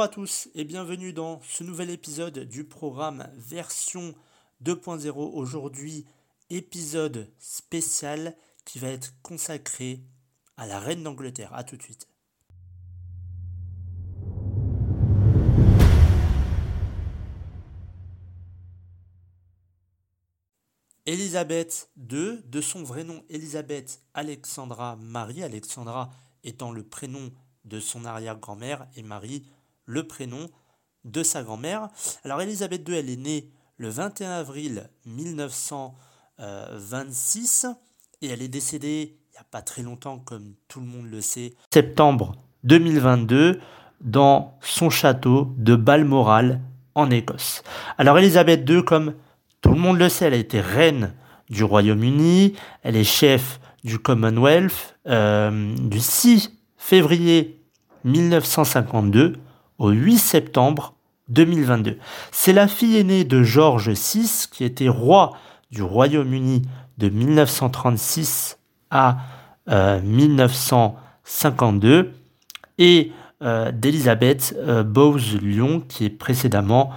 Bonjour à tous et bienvenue dans ce nouvel épisode du programme version 2.0. Aujourd'hui, épisode spécial qui va être consacré à la reine d'Angleterre. A tout de suite. Élisabeth II, de son vrai nom Élisabeth Alexandra Marie, Alexandra étant le prénom de son arrière-grand-mère et Marie le prénom de sa grand-mère. Alors Élisabeth II, elle est née le 21 avril 1926 et elle est décédée il n'y a pas très longtemps, comme tout le monde le sait, septembre 2022 dans son château de Balmoral en Écosse. Alors Élisabeth II, comme tout le monde le sait, elle a été reine du Royaume-Uni, elle est chef du Commonwealth euh, du 6 février 1952 au 8 septembre 2022. C'est la fille aînée de George VI qui était roi du Royaume-Uni de 1936 à 1952 euh, et euh, d'Elisabeth euh, Bowes-Lyon qui est précédemment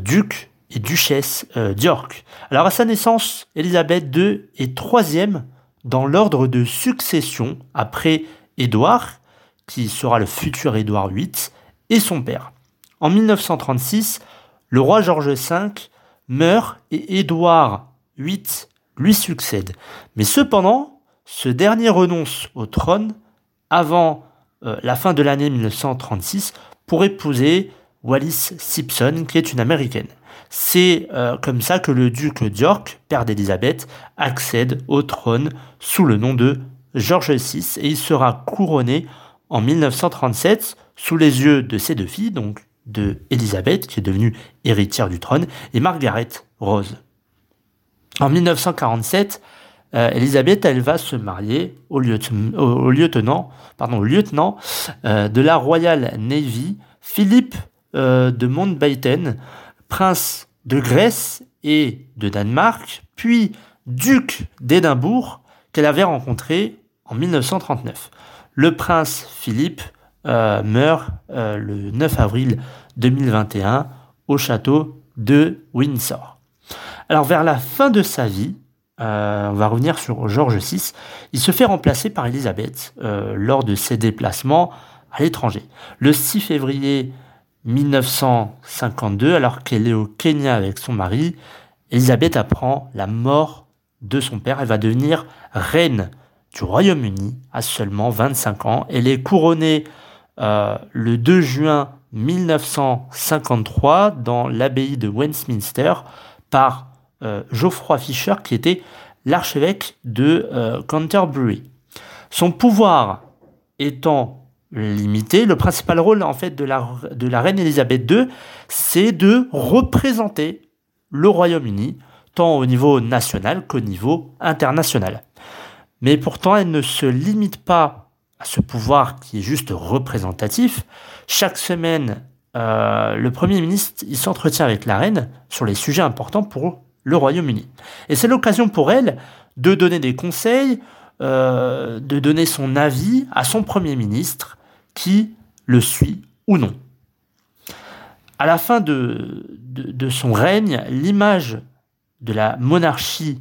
duc et duchesse d'York. Alors à sa naissance, Elisabeth II est troisième dans l'ordre de succession après Édouard qui sera le futur Édouard VIII, et son père. En 1936, le roi George V meurt et Édouard VIII lui succède. Mais cependant, ce dernier renonce au trône avant euh, la fin de l'année 1936 pour épouser Wallis Simpson, qui est une américaine. C'est euh, comme ça que le duc d'York, père d'Élisabeth, accède au trône sous le nom de George VI et il sera couronné en 1937 sous les yeux de ses deux filles, donc de Elisabeth, qui est devenue héritière du trône, et Margaret Rose. En 1947, euh, Elisabeth, elle va se marier au, lieutenant euh, de la Royal Navy, Philippe euh, de Mountbatten, prince de Grèce et de Danemark, puis duc d'Édimbourg, qu'elle avait rencontré en 1939. Le prince Philippe euh, meurt euh, le 9 avril 2021 au château de Windsor. Alors vers la fin de sa vie, euh, on va revenir sur George VI, il se fait remplacer par Elisabeth lors de ses déplacements à l'étranger. Le 6 février 1952, alors qu'elle est au Kenya avec son mari, Elisabeth apprend la mort de son père. Elle va devenir reine du Royaume-Uni à seulement 25 ans. Elle est couronnée euh, le 2 juin 1953 dans l'abbaye de Westminster par euh, Geoffroy Fisher qui était l'archevêque de euh, Canterbury. Son pouvoir étant limité, le principal rôle en fait de la, reine Elisabeth II, c'est de représenter le Royaume-Uni tant au niveau national qu'au niveau international. Mais pourtant, elle ne se limite pas ce pouvoir qui est juste représentatif. Chaque semaine, euh, le Premier ministre s'entretient avec la reine sur les sujets importants pour le Royaume-Uni. Et c'est l'occasion pour elle de donner des conseils, euh, de donner son avis à son Premier ministre qui le suit ou non. À la fin de son règne, l'image de la monarchie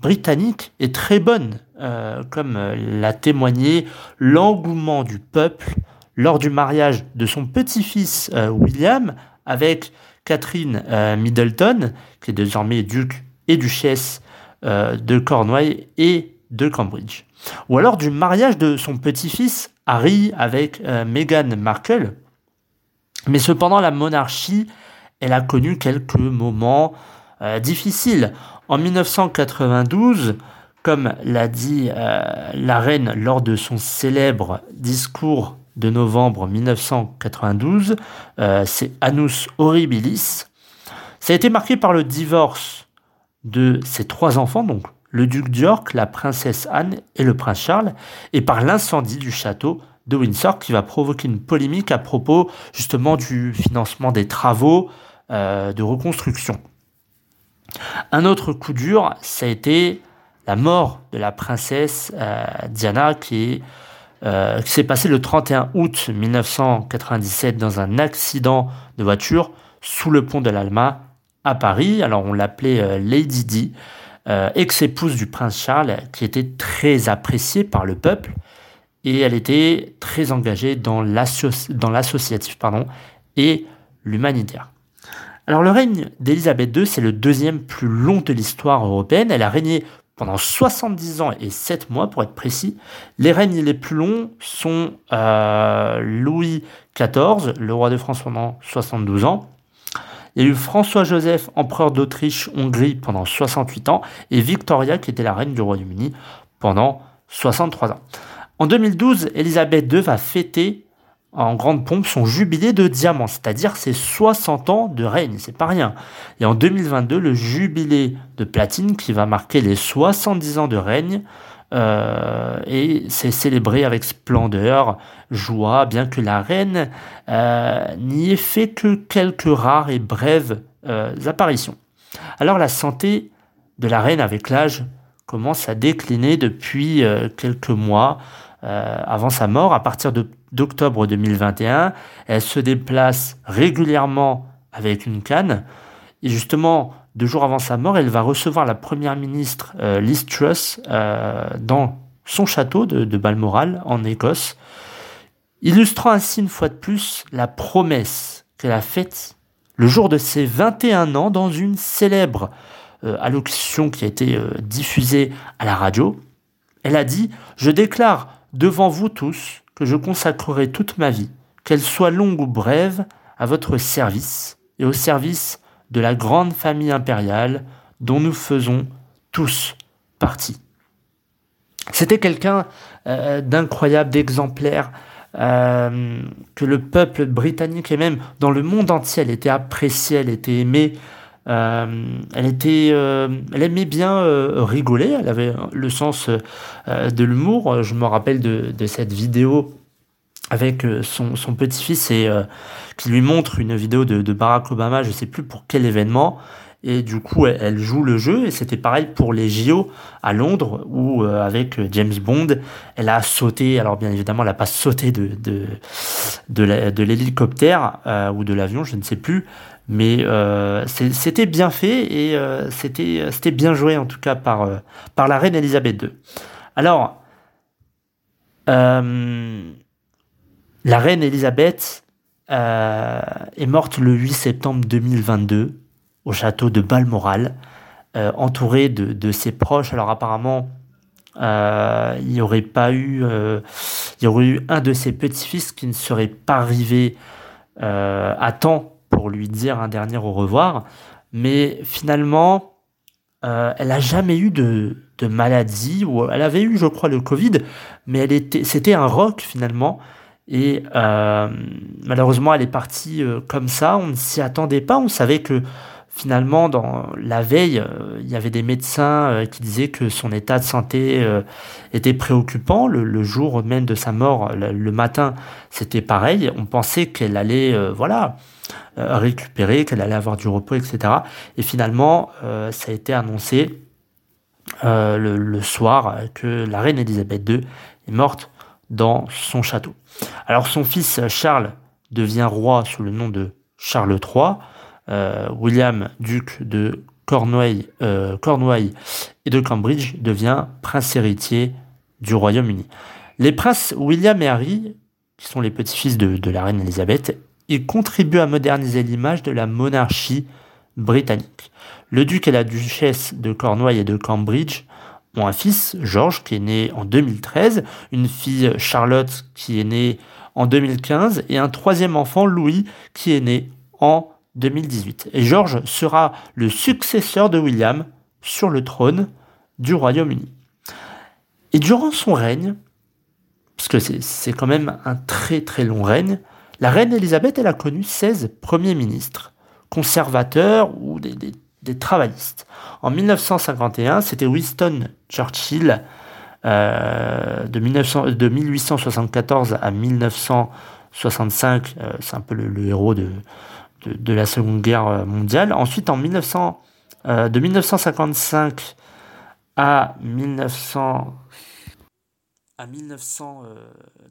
britannique est très bonne, euh, comme euh, l'a témoigné l'engouement du peuple lors du mariage de son petit-fils euh, William avec Catherine Middleton, qui est désormais duc et duchesse de Cornouailles et de Cambridge. Ou alors du mariage de son petit-fils Harry avec Meghan Markle. Mais cependant, la monarchie, elle a connu quelques moments difficiles. En 1992, comme l'a dit euh, la reine lors de son célèbre discours de novembre 1992, euh, c'est Annus Horribilis. Ça a été marqué par le divorce de ses trois enfants, donc le duc d'York, la princesse Anne et le prince Charles, et par l'incendie du château de Windsor qui va provoquer une polémique à propos justement du financement des travaux euh, de reconstruction. Un autre coup dur, ça a été la mort de la princesse euh, Diana, qui est qui s'est passé le 31 août 1997 dans un accident de voiture sous le pont de l'Alma à Paris. Alors on l'appelait Lady Di, ex-épouse du prince Charles, qui était très appréciée par le peuple et elle était très engagée dans l'associatif et l'humanitaire. Alors le règne d'Élisabeth II, c'est le deuxième plus long de l'histoire européenne. Elle a régné pendant 70 ans et 7 mois pour être précis. Les règnes les plus longs sont euh, Louis XIV, le roi de France pendant 72 ans. Il y a eu François-Joseph, empereur d'Autriche-Hongrie pendant 68 ans, et Victoria, qui était la reine du Royaume-Uni, pendant 63 ans. En 2012, Elisabeth II va fêter en grande pompe son jubilé de diamant, c'est-à-dire ses 60 ans de règne, c'est pas rien. Et en 2022, le jubilé de platine qui va marquer les 70 ans de règne euh, et c'est célébré avec splendeur, joie, bien que la reine euh, n'y ait fait que quelques rares et brèves euh, apparitions. Alors la santé de la reine avec l'âge commence à décliner depuis quelques mois. Avant sa mort, à partir d'octobre 2021. Elle se déplace régulièrement avec une canne. Et justement, deux jours avant sa mort, elle va recevoir la première ministre euh, Liz Truss euh, dans son château de, de, Balmoral en Écosse, illustrant ainsi une fois de plus la promesse qu'elle a faite le jour de ses 21 ans dans une célèbre allocution qui a été diffusée à la radio. Elle a dit Je déclare devant vous tous que je consacrerai toute ma vie, qu'elle soit longue ou brève, à votre service et au service de la grande famille impériale dont nous faisons tous partie. C'était quelqu'un euh, d'incroyable, d'exemplaire, euh, que le peuple britannique et même dans le monde entier, elle était appréciée, elle était aimée. Euh, euh, elle aimait bien euh, rigoler. Elle avait le sens de l'humour. Je me rappelle de, cette vidéo avec son, petit-fils et qui lui montre une vidéo de, Barack Obama. Je sais plus pour quel événement. Et du coup, elle, joue le jeu. Et c'était pareil pour les JO à Londres, où avec James Bond, elle a sauté. Alors bien évidemment, elle n'a pas sauté de de de l'hélicoptère ou de l'avion, je ne sais plus. Mais euh, c'était bien fait et euh, c'était bien joué en tout cas par, euh, par la reine Elisabeth II. Alors, la reine Elisabeth est morte le 8 septembre 2022 au château de Balmoral, entourée de, de, ses proches. Alors apparemment, il n'y aurait pas eu, il y aurait eu un de ses petits-fils qui ne serait pas arrivé à temps pour lui dire un dernier au revoir. Mais finalement, euh, elle n'a jamais eu de, de, maladie, ou elle avait eu, je crois, le Covid, mais elle était, c'était un rock finalement. Et euh, malheureusement, elle est partie euh, comme ça. On ne s'y attendait pas. On savait que finalement, dans la veille, il y avait des médecins qui disaient que son état de santé était préoccupant. Le, jour même de sa mort, le, le matin, c'était pareil. On pensait qu'elle allait, voilà, euh, récupérer, qu'elle allait avoir du repos, etc. Et finalement, euh, ça a été annoncé euh, le, soir que la reine Elisabeth II est morte dans son château. Alors son fils Charles devient roi sous le nom de Charles III, William, duc de Cornouailles, Cornouailles et de Cambridge, devient prince héritier du Royaume-Uni. Les princes William et Harry, qui sont les petits-fils de, la reine Elisabeth, il contribue à moderniser l'image de la monarchie britannique. Le duc et la duchesse de Cornouailles et de Cambridge ont un fils, George, qui est né en 2013, une fille, Charlotte, qui est née en 2015, et un troisième enfant, Louis, qui est né en 2018. Et George sera le successeur de William sur le trône du Royaume-Uni. Et durant son règne, parce que c'est quand même un très très long règne, la reine Elisabeth, elle a connu 16 premiers ministres, conservateurs ou des, travaillistes. En 1951, c'était Winston Churchill, euh, de, 1874 à 1965, euh, c'est un peu le, héros de, de, la Seconde Guerre mondiale. Ensuite, en 1900, euh, de 1955 à 1900 à 1900,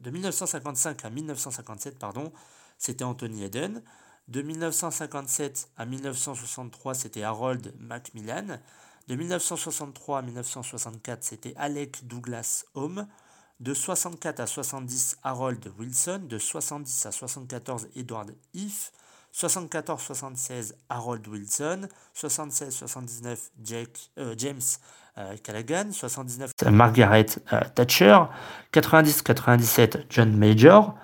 de 1955 à 1957, pardon, c'était Anthony Eden. De 1957 à 1963, c'était Harold Macmillan. De 1963 à 1964, c'était Alec Douglas Home. De 64 à 70, Harold Wilson. De 70 à 74, Edward Heath. 74-76 Harold Wilson, 76-79 euh, James euh, Callaghan, 79 Margaret euh, Thatcher, 90-97 John Major,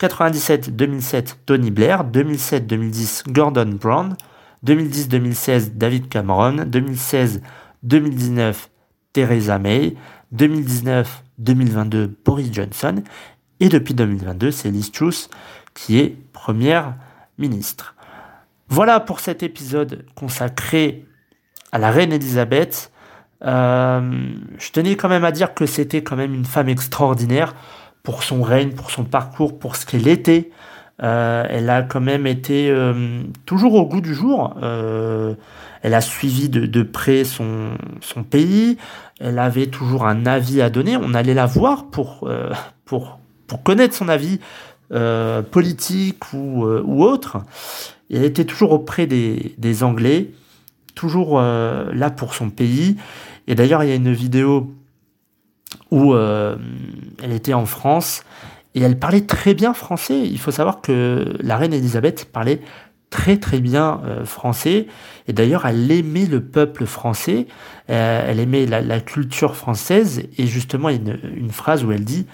97-2007 Tony Blair, 2007-2010 Gordon Brown, 2010-2016 David Cameron, 2016-2019 Theresa May, 2019-2022 Boris Johnson, et depuis 2022 c'est Liz Truss qui est première ministre. Voilà pour cet épisode consacré à la reine Elisabeth. Euh, je tenais quand même à dire que c'était quand même une femme extraordinaire pour son règne, pour son parcours, pour ce qu'elle était. Euh, elle a quand même été euh, toujours au goût du jour. elle a suivi de, près son, son, pays. Elle avait toujours un avis à donner. On allait la voir pour, pour, pour connaître son avis euh, politique ou, euh, autre. elle était toujours auprès des, Anglais, toujours euh, là pour son pays. Et d'ailleurs, il y a une vidéo où elle était en France et elle parlait très bien français. Il faut savoir que la reine Elisabeth parlait très très bien français et d'ailleurs elle aimait le peuple français, elle aimait la, culture française et justement il y a une, une phrase où elle dit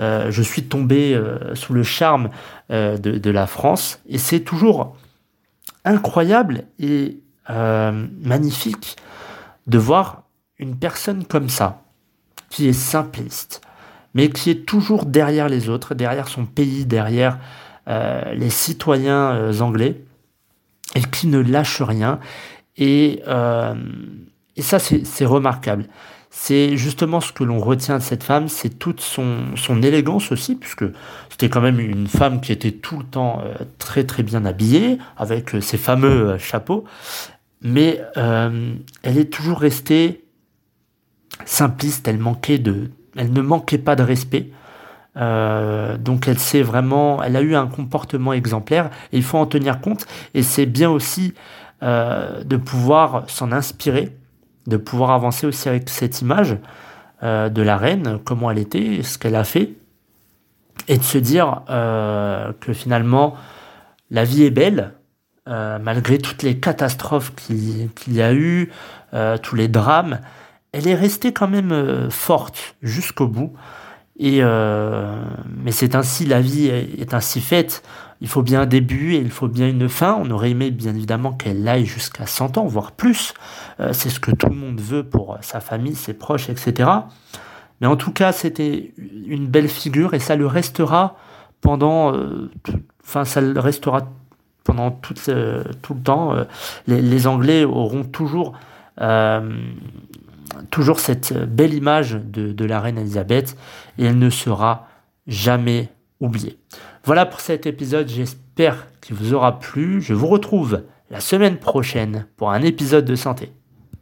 euh, je suis tombé euh, sous le charme euh, de, la France. Et c'est toujours incroyable et magnifique de voir une personne comme ça, qui est simpliste, mais qui est toujours derrière les autres, derrière son pays, derrière les citoyens anglais, et qui ne lâche rien. Et, et ça, c'est remarquable c'est justement ce que l'on retient de cette femme, c'est toute son, élégance aussi, puisque c'était quand même une femme qui était tout le temps euh, très très bien habillée, avec euh, ses fameux euh, chapeaux, mais elle est toujours restée simpliste, elle, manquait de, elle ne manquait pas de respect. donc elle s'est vraiment, elle a eu un comportement exemplaire il faut en tenir compte et c'est bien aussi de pouvoir s'en inspirer de pouvoir avancer aussi avec cette image euh, de la reine, comment elle était, ce qu'elle a fait, et de se dire euh, que finalement la vie est belle, euh, malgré toutes les catastrophes qu'il y a eu, tous les drames, elle est restée quand même forte jusqu'au bout. Et mais c'est ainsi, la vie est ainsi faite. Il faut bien un début et il faut bien une fin. On aurait aimé bien évidemment qu'elle aille jusqu'à 100 ans, voire plus. Euh, c'est ce que tout le monde veut pour sa famille, ses proches, etc. Mais en tout cas, c'était une belle figure et ça le restera pendant, euh, euh, tout le temps. Les, Anglais auront toujours, cette belle image de la reine Elisabeth et elle ne sera jamais oubliée. Voilà pour cet épisode, j'espère qu'il vous aura plu. Je vous retrouve la semaine prochaine pour un épisode de santé.